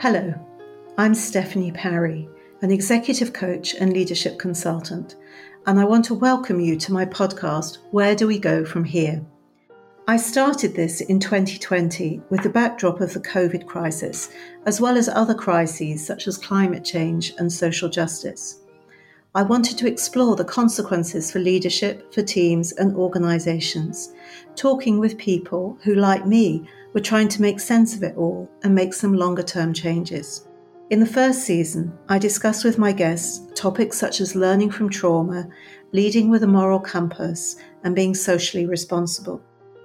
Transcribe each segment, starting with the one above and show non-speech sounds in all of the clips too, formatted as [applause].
Hello, I'm Stephanie Parry, an executive coach and leadership consultant, and I want to welcome you to my podcast, Where Do We Go From Here? I started this in 2020 with the backdrop of the COVID crisis, as well as other crises such as climate change and social justice. I wanted to explore the consequences for leadership, for teams, and organisations, talking with people who, like me, were trying to make sense of it all and make some longer term changes. In the first season, I discussed with my guests topics such as learning from trauma, leading with a moral compass, and being socially responsible.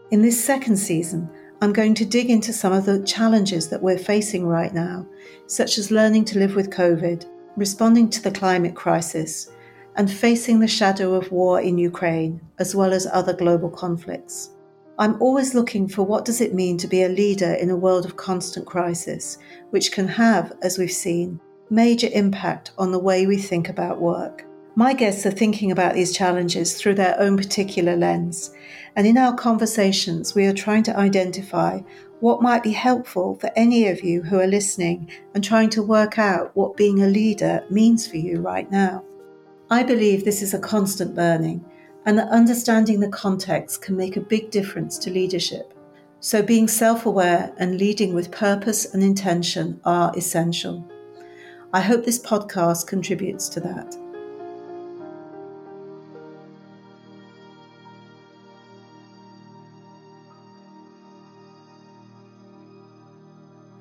In this second season, I'm going to dig into some of the challenges that we're facing right now, such as learning to live with COVID, responding to the climate crisis, and facing the shadow of war in Ukraine, as well as other global conflicts. I'm always looking for what does it mean to be a leader in a world of constant crisis, which can have, as we've seen, major impact on the way we think about work. My guests are thinking about these challenges through their own particular lens, and in our conversations, we are trying to identify what might be helpful for any of you who are listening and trying to work out what being a leader means for you right now. I believe this is a constant learning and that understanding the context can make a big difference to leadership. So, being self aware and leading with purpose and intention are essential. I hope this podcast contributes to that.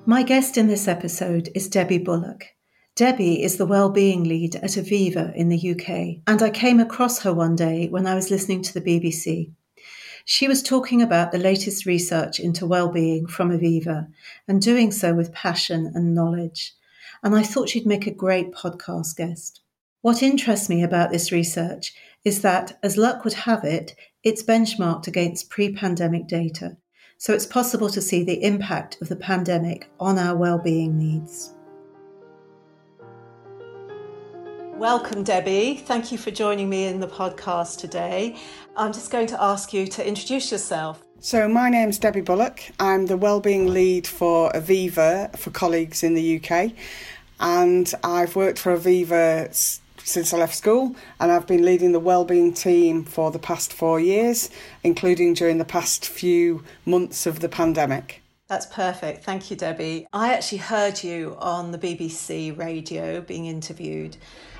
My guest in this episode is Debbie Bullock. Debbie is the well-being lead at Aviva in the UK, and I came across her one day when I was listening to the BBC. She was talking about the latest research into well-being from Aviva and doing so with passion and knowledge. And I thought she'd make a great podcast guest. What interests me about this research is that, as luck would have it, it's benchmarked against pre pandemic data. So it's possible to see the impact of the pandemic on our well-being needs. Welcome, Debbie. Thank you for joining me in the podcast today. I'm just going to ask you to introduce yourself. So, my name's Debbie Bullock. I'm the Wellbeing Lead for Aviva for colleagues in the UK, and I've worked for Aviva since I left school, and I've been leading the wellbeing team for the past four years, including during the past few months of the pandemic. That's perfect. Thank you, Debbie. I actually heard you on the BBC radio being interviewed.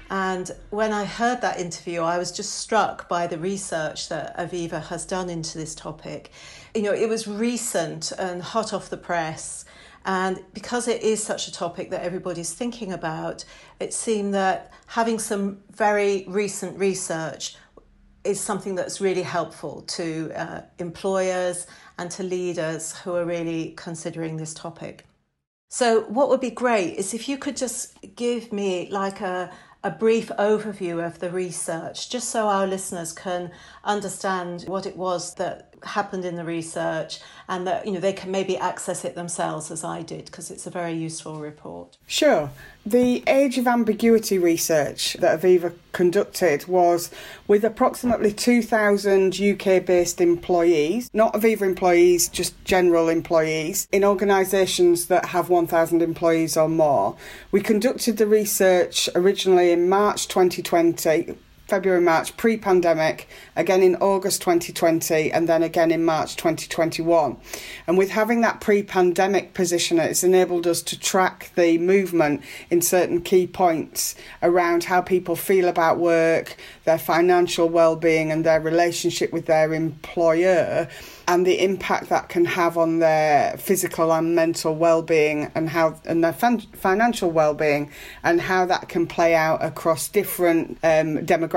And when I heard that interview, I was just struck by the research that Aviva has done into this topic. You know, it was recent and hot off the press. And because it is such a topic that everybody's thinking about, it seemed that having some very recent research is something that's really helpful to uh, employers and to leaders who are really considering this topic. So, what would be great is if you could just give me like a, a brief overview of the research, just so our listeners can understand what it was that happened in the research and that you know they can maybe access it themselves as I did because it's a very useful report. Sure. The age of ambiguity research that Aviva conducted was with approximately 2,000 UK based employees, not Aviva employees, just general employees, in organisations that have 1,000 employees or more. We conducted the research originally in March 2020 February, March, pre pandemic, again in August 2020, and then again in March 2021. And with having that pre pandemic position, it's enabled us to track the movement in certain key points around how people feel about work, their financial well being, and their relationship with their employer and the impact that can have on their physical and mental well-being and how and their financial well-being and how that can play out across different um, demographics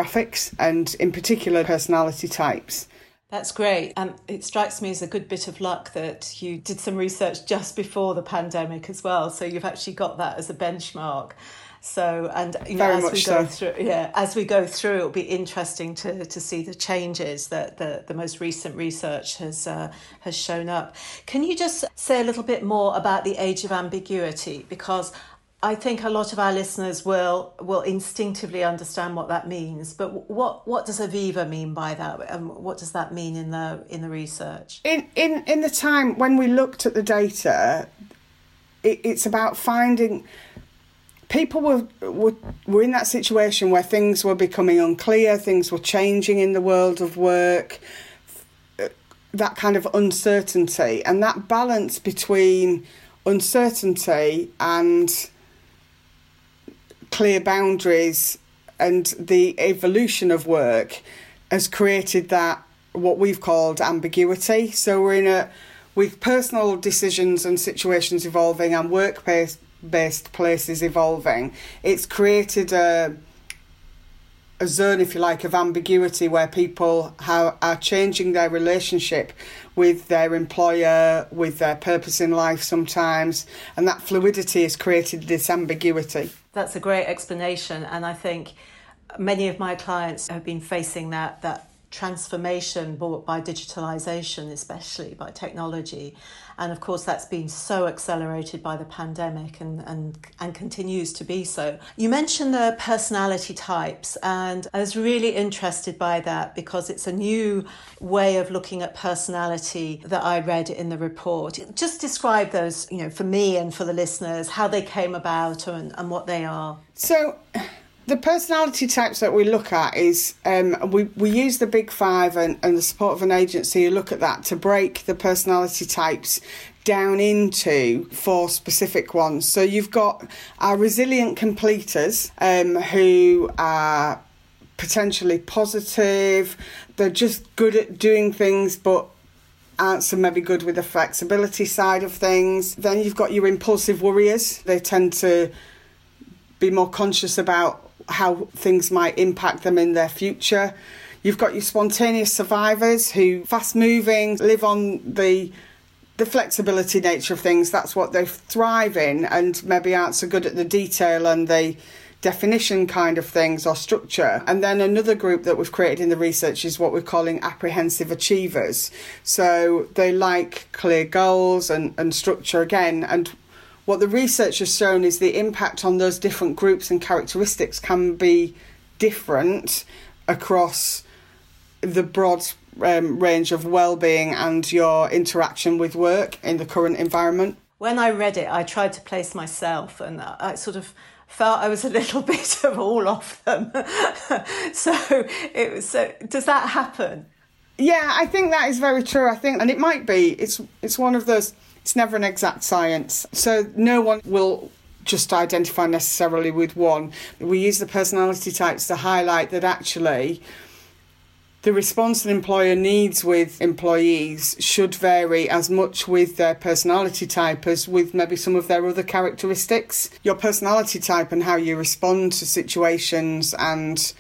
and in particular personality types That's great. And it strikes me as a good bit of luck that you did some research just before the pandemic as well. So you've actually got that as a benchmark. So and you know, Very as we go so. through yeah, as we go through it'll be interesting to, to see the changes that the, the most recent research has uh, has shown up. Can you just say a little bit more about the age of ambiguity? Because I think a lot of our listeners will will instinctively understand what that means, but what what does Aviva mean by that, and what does that mean in the in the research? In in in the time when we looked at the data, it, it's about finding people were, were were in that situation where things were becoming unclear, things were changing in the world of work, uh, that kind of uncertainty, and that balance between uncertainty and clear boundaries and the evolution of work has created that what we've called ambiguity. So we're in a with personal decisions and situations evolving and work based places evolving, it's created a a zone, if you like, of ambiguity where people are changing their relationship with their employer, with their purpose in life sometimes, and that fluidity has created this ambiguity. That's a great explanation, and I think many of my clients have been facing that that transformation brought by digitalization, especially by technology. And of course, that's been so accelerated by the pandemic and, and, and continues to be so. You mentioned the personality types, and I was really interested by that because it's a new way of looking at personality that I read in the report. Just describe those, you know, for me and for the listeners, how they came about and, and what they are. So, the personality types that we look at is um, we, we use the big five and, and the support of an agency who look at that to break the personality types down into four specific ones. So you've got our resilient completers um, who are potentially positive, they're just good at doing things but aren't so maybe good with the flexibility side of things. Then you've got your impulsive worriers. They tend to be more conscious about how things might impact them in their future. You've got your spontaneous survivors who fast moving, live on the the flexibility nature of things. That's what they thrive in, and maybe aren't so good at the detail and the definition kind of things or structure. And then another group that we've created in the research is what we're calling apprehensive achievers. So they like clear goals and, and structure again. And what the research has shown is the impact on those different groups and characteristics can be different across the broad um, range of well-being and your interaction with work in the current environment. When I read it, I tried to place myself, and I sort of felt I was a [laughs] little bit of all of them. [laughs] so it was. So does that happen? Yeah, I think that is very true. I think, and it might be. It's it's one of those. It's never an exact science. So no one will just identify necessarily with one. We use the personality types to highlight that actually the response an employer needs with employees should vary as much with their personality type as with maybe some of their other characteristics. Your personality type and how you respond to situations and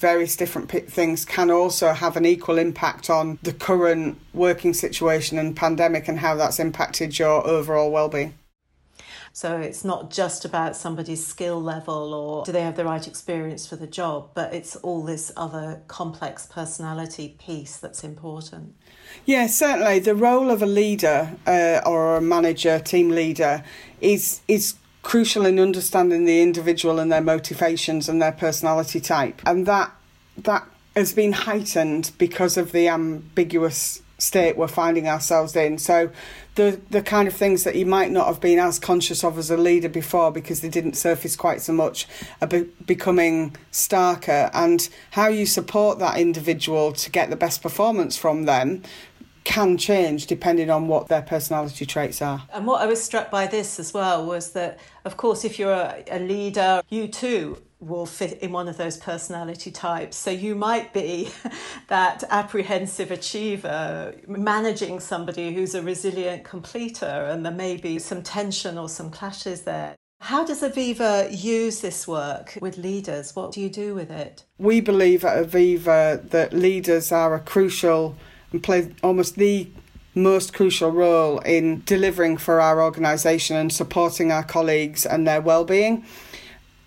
various different p- things can also have an equal impact on the current working situation and pandemic and how that's impacted your overall well-being. So it's not just about somebody's skill level or do they have the right experience for the job, but it's all this other complex personality piece that's important. Yeah, certainly. The role of a leader uh, or a manager, team leader, is is crucial in understanding the individual and their motivations and their personality type, and that that has been heightened because of the ambiguous state we're finding ourselves in. So the the kind of things that you might not have been as conscious of as a leader before because they didn't surface quite so much are be- becoming starker and how you support that individual to get the best performance from them can change depending on what their personality traits are. And what I was struck by this as well was that, of course, if you're a, a leader, you too will fit in one of those personality types. So you might be [laughs] that apprehensive achiever managing somebody who's a resilient completer, and there may be some tension or some clashes there. How does Aviva use this work with leaders? What do you do with it? We believe at Aviva that leaders are a crucial and play almost the most crucial role in delivering for our organisation and supporting our colleagues and their well-being.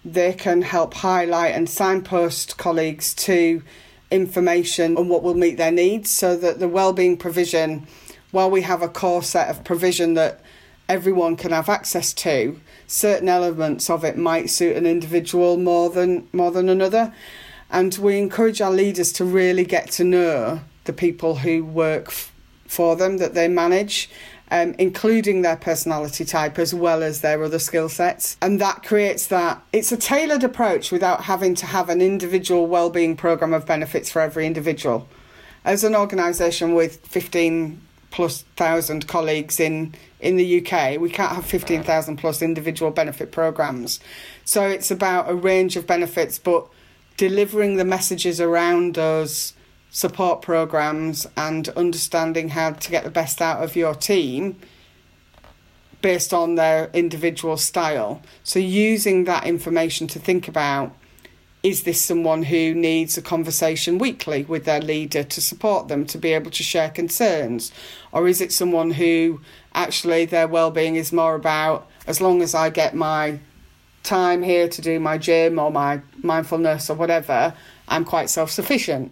They can help highlight and signpost colleagues to information on what will meet their needs so that the well-being provision while we have a core set of provision that everyone can have access to certain elements of it might suit an individual more than more than another and we encourage our leaders to really get to know the people who work f- for them that they manage um, including their personality type as well as their other skill sets. And that creates that it's a tailored approach without having to have an individual well-being program of benefits for every individual. As an organisation with 15 plus thousand colleagues in in the UK, we can't have 15,000 plus individual benefit programs. So it's about a range of benefits, but delivering the messages around those support programs and understanding how to get the best out of your team based on their individual style. So using that information to think about is this someone who needs a conversation weekly with their leader to support them to be able to share concerns? Or is it someone who actually their well-being is more about as long as I get my time here to do my gym or my mindfulness or whatever, I'm quite self-sufficient.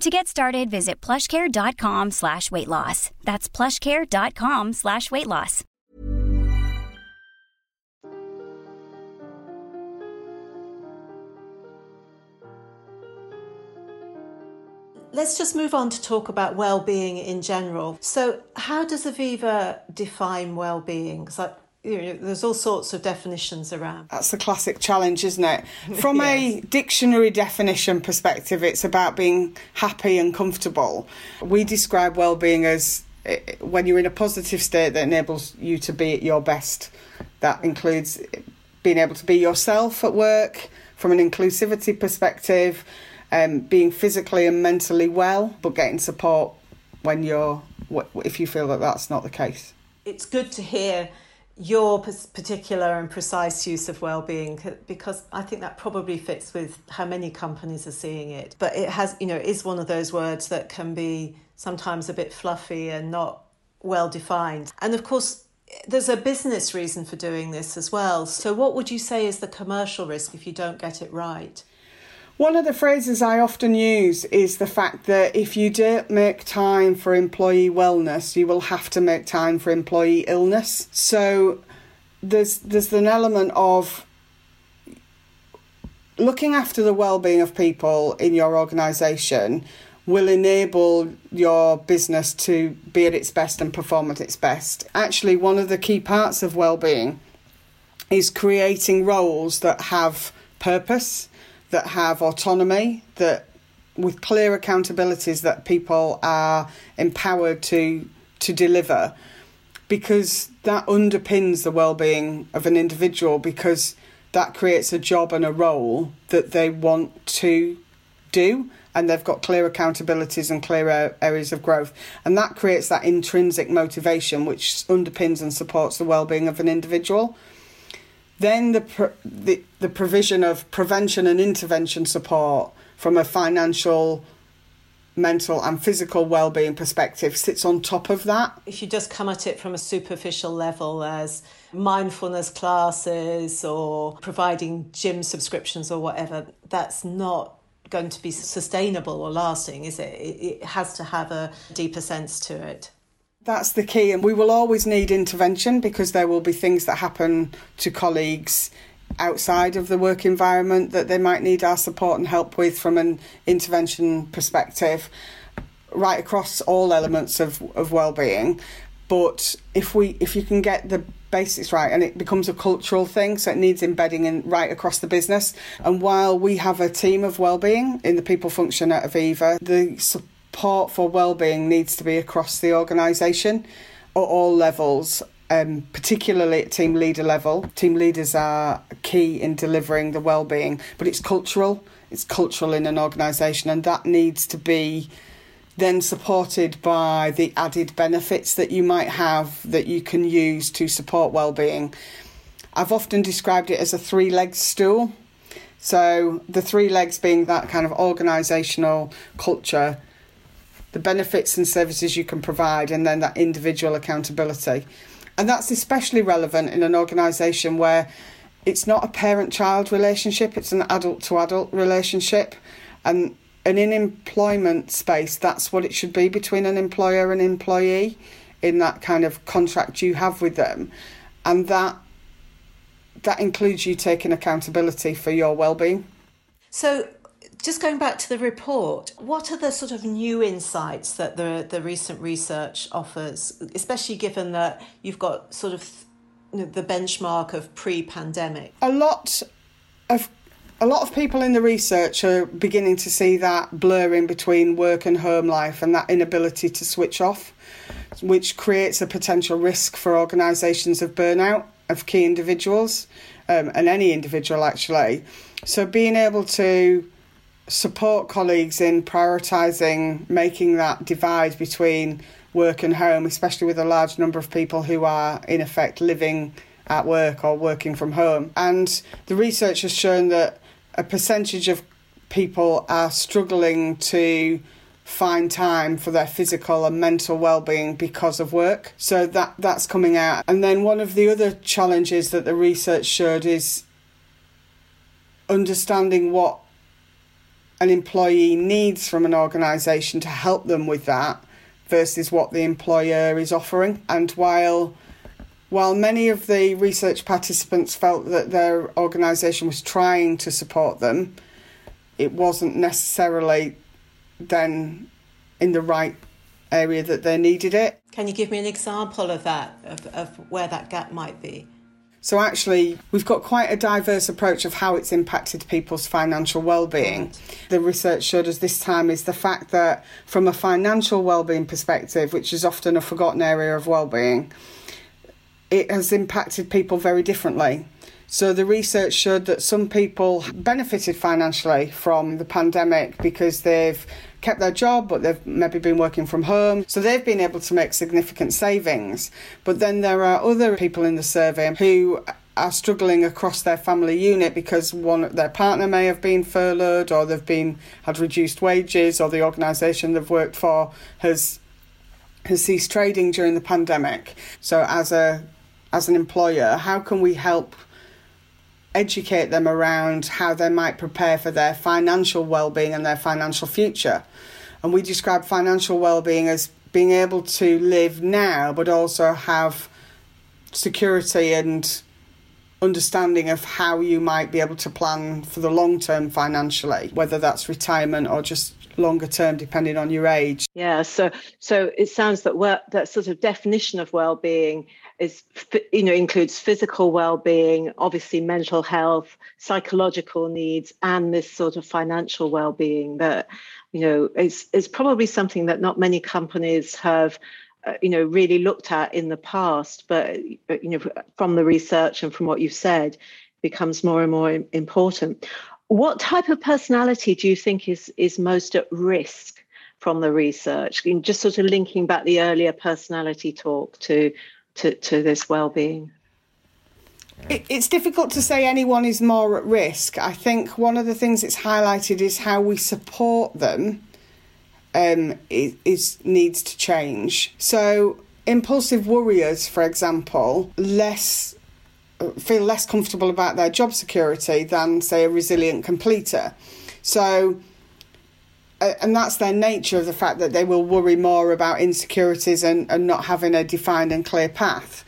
To get started, visit plushcare.com slash weight loss. That's plushcare.com slash weight loss. Let's just move on to talk about well-being in general. So, how does Aviva define well-being? You know, there's all sorts of definitions around. That's the classic challenge, isn't it? [laughs] From a dictionary definition perspective, it's about being happy and comfortable. We describe well-being as eh, when you're in a positive state that enables you to be at your best. That includes being able to be yourself at work from an inclusivity perspective, um, being physically and mentally well, but getting support when you're if you feel that that's not the case. It's good to hear your particular and precise use of well-being because I think that probably fits with how many companies are seeing it. But it has you know is one of those words that can be sometimes a bit fluffy and not well defined. And of course there's a business reason for doing this as well. So what would you say is the commercial risk if you don't get it right one of the phrases I often use is the fact that if you don't make time for employee wellness, you will have to make time for employee illness. So there's there's an element of looking after the well-being of people in your organization will enable your business to be at its best and perform at its best. Actually, one of the key parts of well-being is creating roles that have purpose that have autonomy, that with clear accountabilities that people are empowered to to deliver. Because that underpins the well-being of an individual because that creates a job and a role that they want to do and they've got clear accountabilities and clear areas of growth. And that creates that intrinsic motivation which underpins and supports the well-being of an individual then the, the, the provision of prevention and intervention support from a financial, mental, and physical well-being perspective sits on top of that. If you just come at it from a superficial level as mindfulness classes or providing gym subscriptions or whatever, that's not going to be sustainable or lasting, is it? It has to have a deeper sense to it. That's the key, and we will always need intervention because there will be things that happen to colleagues outside of the work environment that they might need our support and help with from an intervention perspective, right across all elements of, of well-being. But if we if you can get the basics right and it becomes a cultural thing, so it needs embedding in right across the business. And while we have a team of well-being in the people function at Aviva, the support for well-being needs to be across the organisation at all levels um, particularly at team leader level. Team leaders are key in delivering the well-being, but it's cultural. It's cultural in an organisation, and that needs to be then supported by the added benefits that you might have that you can use to support well-being. I've often described it as a three-legged stool. So the three legs being that kind of organisational culture, the benefits and services you can provide, and then that individual accountability. And that's especially relevant in an organisation where it's not a parent child relationship, it's an adult to adult relationship. And, and in employment space, that's what it should be between an employer and employee in that kind of contract you have with them. And that that includes you taking accountability for your well-being. So just going back to the report, what are the sort of new insights that the, the recent research offers, especially given that you've got sort of the benchmark of pre-pandemic? A lot of a lot of people in the research are beginning to see that blurring between work and home life and that inability to switch off, which creates a potential risk for organisations of burnout of key individuals um, and any individual actually. So being able to support colleagues in prioritising making that divide between work and home, especially with a large number of people who are in effect living at work or working from home. And the research has shown that a percentage of people are struggling to find time for their physical and mental well-being because of work so that that's coming out and then one of the other challenges that the research showed is understanding what an employee needs from an organisation to help them with that versus what the employer is offering. And while while many of the research participants felt that their organisation was trying to support them, it wasn't necessarily then in the right area that they needed it. Can you give me an example of that, of, of where that gap might be? So actually, we've got quite a diverse approach of how it's impacted people's financial well-being. The research showed us this time is the fact that from a financial well-being perspective, which is often a forgotten area of well-being, it has impacted people very differently. So the research showed that some people benefited financially from the pandemic because they've kept their job, but they've maybe been working from home. So they've been able to make significant savings. But then there are other people in the survey who are struggling across their family unit because one their partner may have been furloughed or they've been had reduced wages or the organisation they've worked for has has ceased trading during the pandemic. So as a as an employer, how can we help educate them around how they might prepare for their financial well-being and their financial future. And we describe financial well-being as being able to live now but also have security and understanding of how you might be able to plan for the long term financially, whether that's retirement or just longer term depending on your age. Yeah, so so it sounds that work that sort of definition of well-being is you know includes physical well-being obviously mental health psychological needs and this sort of financial well-being that you know is is probably something that not many companies have uh, you know really looked at in the past. But you know from the research and from what you've said becomes more and more important. What type of personality do you think is is most at risk from the research? Just sort of linking back the earlier personality talk to to, to this well-being it, it's difficult to say anyone is more at risk. I think one of the things it's highlighted is how we support them um, is, is needs to change. So impulsive worriers, for example, less feel less comfortable about their job security than say a resilient completer. So Uh, and that's their nature of the fact that they will worry more about insecurities and, and not having a defined and clear path.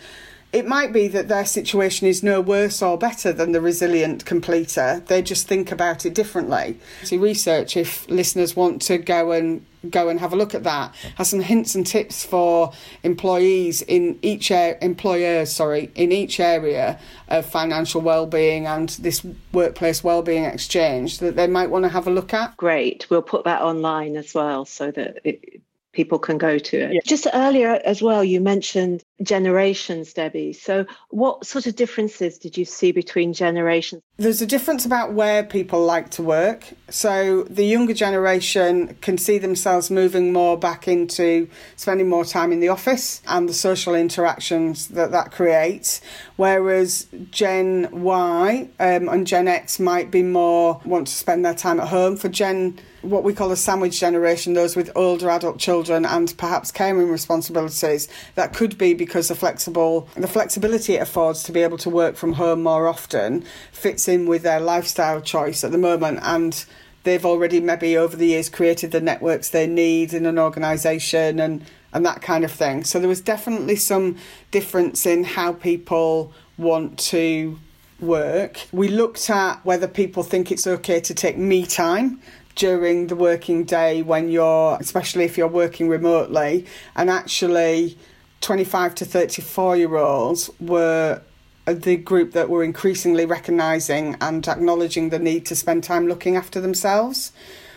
It might be that their situation is no worse or better than the resilient completer. They just think about it differently. See, research, if listeners want to go and go and have a look at that, has some hints and tips for employees in each er- employers, sorry, in each area of financial well-being and this workplace well-being exchange that they might want to have a look at. Great, we'll put that online as well so that it, people can go to it. Yeah. Just earlier as well, you mentioned generations, Debbie. So, what sort of differences did you see between generations? There's a difference about where people like to work. So, the younger generation can see themselves moving more back into spending more time in the office and the social interactions that that creates, whereas Gen Y um, and Gen X might be more want to spend their time at home. For Gen what we call a sandwich generation, those with older adult children and perhaps caring responsibilities. That could be because the flexible the flexibility it affords to be able to work from home more often fits in with their lifestyle choice at the moment and they've already maybe over the years created the networks they need in an organisation and and that kind of thing. So there was definitely some difference in how people want to work. We looked at whether people think it's okay to take me time during the working day when you're, especially if you're working remotely, and actually 25 to 34 year olds were the group that were increasingly recognising and acknowledging the need to spend time looking after themselves.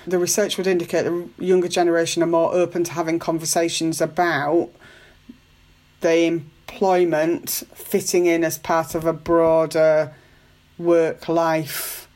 The research would indicate the younger generation are more open to having conversations about the employment fitting in as part of a broader work life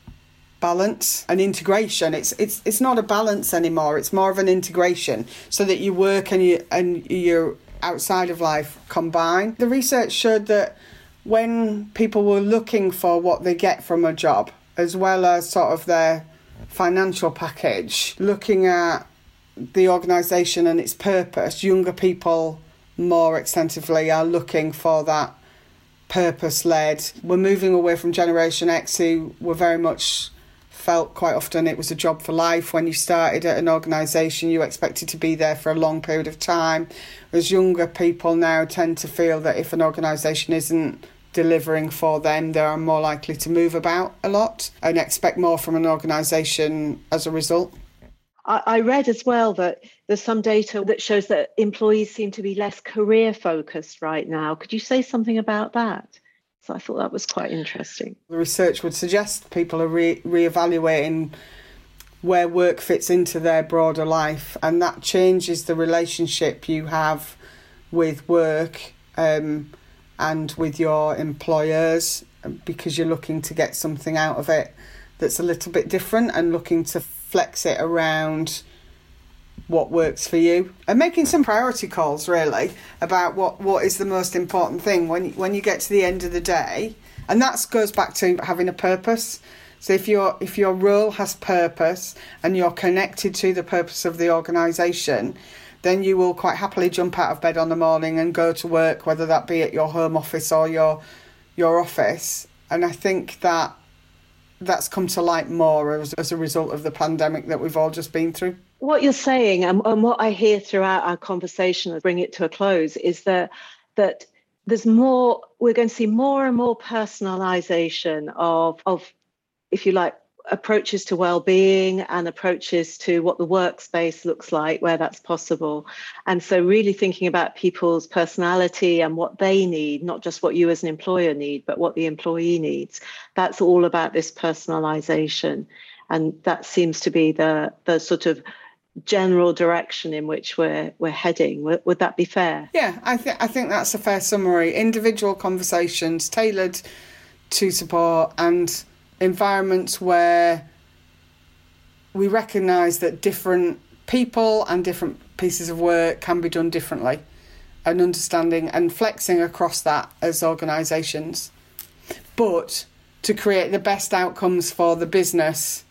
balance and integration. It's it's it's not a balance anymore. It's more of an integration, so that you work and you and your outside of life combine. The research showed that when people were looking for what they get from a job, as well as sort of their financial package, looking at the organisation and its purpose, younger people more extensively are looking for that purpose led. We're moving away from Generation X, who were very much felt quite often it was a job for life. When you started at an organisation, you expected to be there for a long period of time. As younger people now tend to feel that if an organisation isn't delivering for them, they are more likely to move about a lot and expect more from an organisation as a result. I read as well that there's some data that shows that employees seem to be less career focused right now. Could you say something about that? So I thought that was quite interesting. The research would suggest people are re evaluating where work fits into their broader life, and that changes the relationship you have with work um, and with your employers uh, because you're looking to get something out of it that's a little bit different and looking to flex it around what works for you. And making some priority calls really about what what is the most important thing when when you get to the end of the day. And that goes back to having a purpose. So if your if your role has purpose and you're connected to the purpose of the organization then you will quite happily jump out of bed on the morning and go to work whether that be at your home office or your your office. And i think that that's come to light more as, as a result of the pandemic that we've all just been through. What you're saying and, and what I hear throughout our conversation to bring it to a close is that that there's more we're going to see more and more personalization of of if you like approaches to well-being and approaches to what the workspace looks like where that's possible and so really thinking about people's personality and what they need not just what you as an employer need but what the employee needs that's all about this personalization and that seems to be the the sort of general direction in which we're we're heading. Would, would that be fair? Yeah, I think I think that's a fair summary. Individual conversations tailored to support and environments where we recognise that different people and different pieces of work can be done differently, and understanding and flexing across that as organisations, but to create the best outcomes for the business,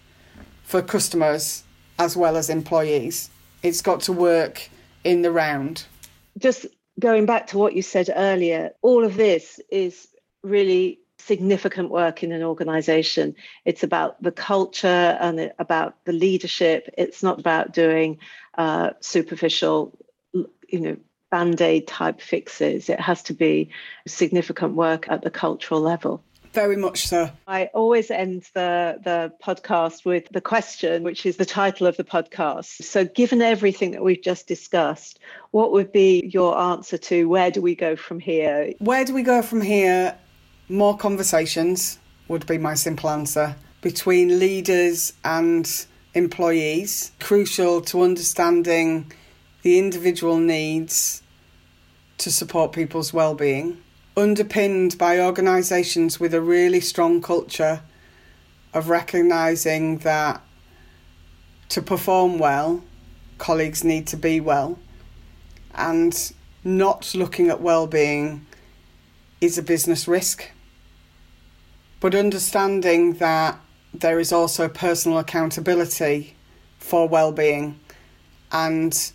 for customers, as well as employees. It's got to work in the round. Just going back to what you said earlier, all of this is really significant work in an organization. It's about the culture and about the leadership. It's not about doing uh, superficial, you know, band aid type fixes. It has to be significant work at the cultural level. Very much so. I always end the, the podcast with the question, which is the title of the podcast. So, given everything that we've just discussed, what would be your answer to where do we go from here? Where do we go from here? More conversations would be my simple answer between leaders and employees, crucial to understanding the individual needs to support people's well-being underpinned by organisations with a really strong culture of recognising that to perform well, colleagues need to be well, and not looking at well-being is a business risk. But understanding that there is also personal accountability for well-being and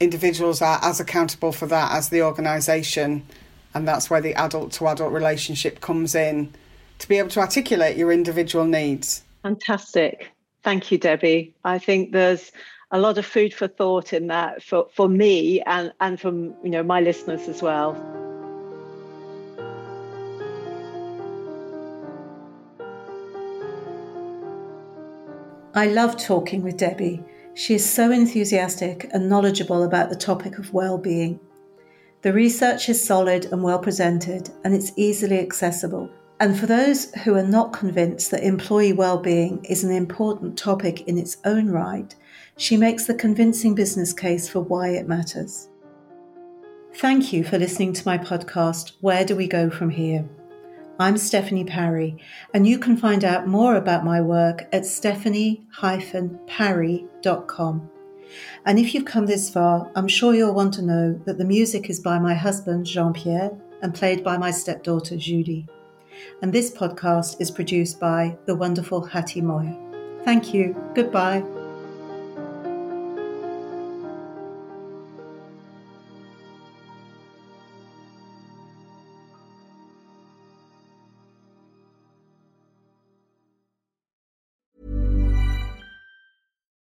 individuals are as accountable for that as the organisation and that's where the adult to adult relationship comes in to be able to articulate your individual needs. Fantastic. Thank you, Debbie. I think there's a lot of food for thought in that for, for me and, and from you know my listeners as well. I love talking with Debbie. She is so enthusiastic and knowledgeable about the topic of well-being. The research is solid and well presented, and it's easily accessible. And for those who are not convinced that employee well-being is an important topic in its own right, she makes the convincing business case for why it matters. Thank you for listening to my podcast, Where Do We Go From Here? I'm Stephanie Parry, and you can find out more about my work at stephanie-parry.com. And if you've come this far, I'm sure you'll want to know that the music is by my husband, Jean Pierre, and played by my stepdaughter, Judy. And this podcast is produced by the wonderful Hattie Moyer. Thank you. Goodbye.